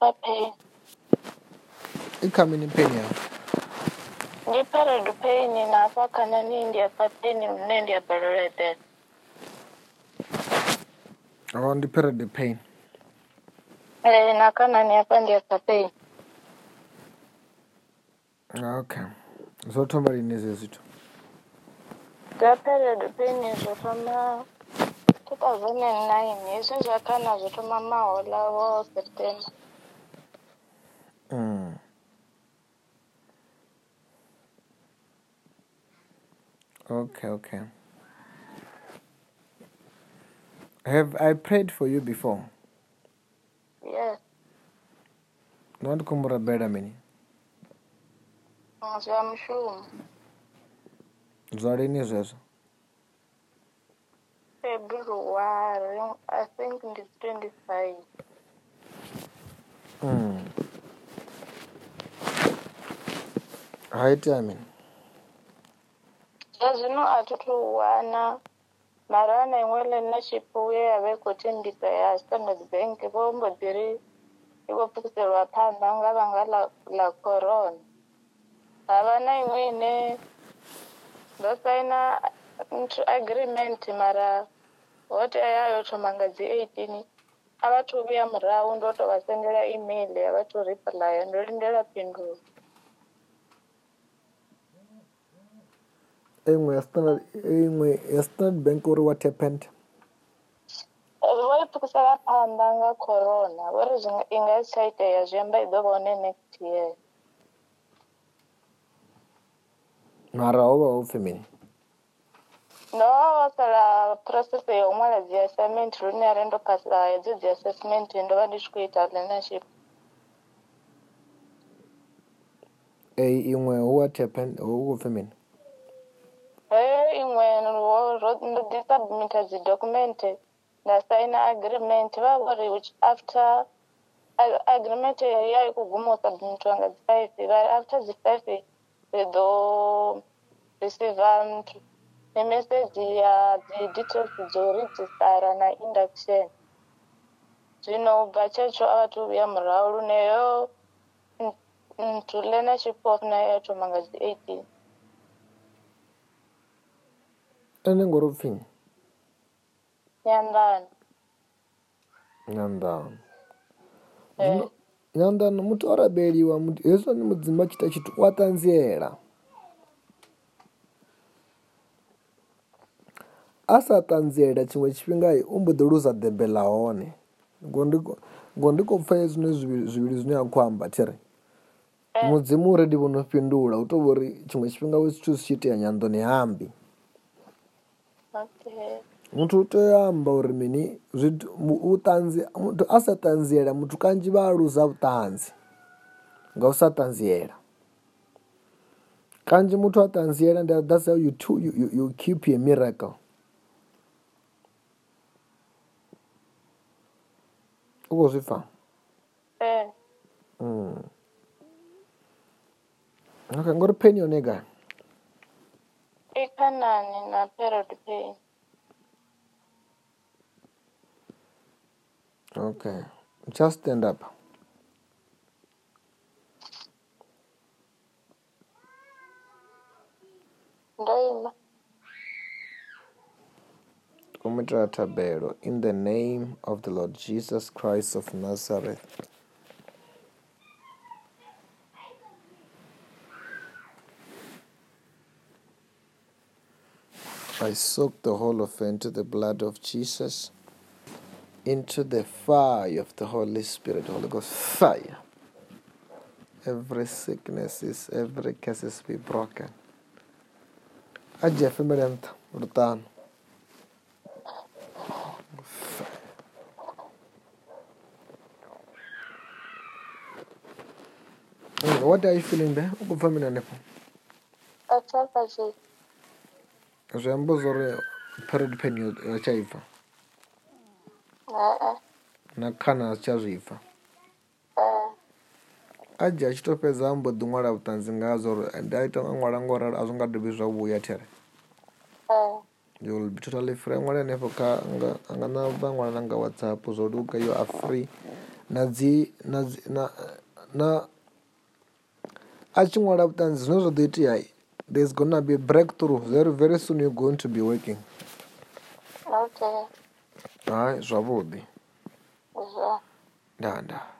pain. You coming in pain now? Niparod pain na paka na nindi apateni mnendi aparolete. Oh, ndiparod pain. Eh, na kana ni apandi apapain. Okay. Zothoma lini ezi zinto? Ndiparod pain zothoma 2009 izinzo kana zothoma mahola wo September. うん。Okay, mm. okay. Have I prayed for you before? Yes. do Not come to bed kumbura bedamini. Zvamshum. Zvarini izvozvo? February, I think it's 25. Hmm. zvakaita mini zvazvino atitowana mari ana imwelenership uye yave kutendika yastandard bank vombodziri ivopukiserwa pana nga vanga lacorona havana imwe ine ndosaina agreement mara hota yayotomanga dzi 18 avatovuya murau ndotovasendera email yavatoreplya ndolindera pindura engwe ya standard engwe ya standard bank uri what happened vo yi pfukisela phanda nga corona vo ri i nga si tsha itea zwi amba i ḓo vha hone next year mara ho vha ho pfhi mini no vo sala process ya u ṅwala dzi assignment lune ya ri ndo phasa hedzo dzi assessment ndo vha ndi tshi khou ita learnership ei iṅwe hu what happened ho vha pfhi mini ndodisubmita zidokumente ndasaina agreement vavori which after agreement yayo kuguma usubmitwa ngazi-five vari after zi-five zidho receive mtu nemeseji ya dzidetails dzoregistara nainduction zvino ubva chacho avati uvuya murauru neyo to learnership of nayo yatoma ngazi-eighteen enengoropfi nyandano nyandano zvino eh. nyandano mutorabeliwa hezvo ni mudzimba chita chiti watanziera asatanziera chimwe chifinga i umbodoluza dhembe lahone ngondiko pfaye zvine zviviri zvine akwamba tere mudzimu uredi vonofindula utovori chimwe chifinga wechichi zvichiitea nyando nehambi muthu u tea u amba uri mini utanzi muthu a sa ṱanziela muthu kanzhi vha aluza vhutanzi nga u sa ṱanziela kanzhi muthu a ṱanziela ndi that's how you, you, you, you keep a miracle u khou zwi pfa eh. mm. ok ngori pheni yone gani afanane na-period pain okay just stand up ndaima umitira in the name of the lord jesus christ of nazareth I soak the whole of into the blood of Jesus, into the fire of the Holy Spirit, Holy Ghost fire. Every sickness is every curse be broken. أجي في What are you feeling there? I felt zwi amba zwori period pan yo tsha ibva uh-uh. na khana a tsha zwi bva uh-uh. a dzhi a tshi to fhedza ambo ḓi ṅwala vhutanzi nga zwori ndi a ita nga ṅwala ngo rali a zwi nga dovhi zwa vhuya there yoli uh-uh. totally free ṅwala henefho kha anga na vha ṅwala na nga whatsapp zwo luga yo a free na dzi na dzi na na a tshi ṅwala vhutanzi zwine zwa ḓo itea there's gonna be a breakthrough very very soon you're going to be working okay hai zvavudi nda nda yeah.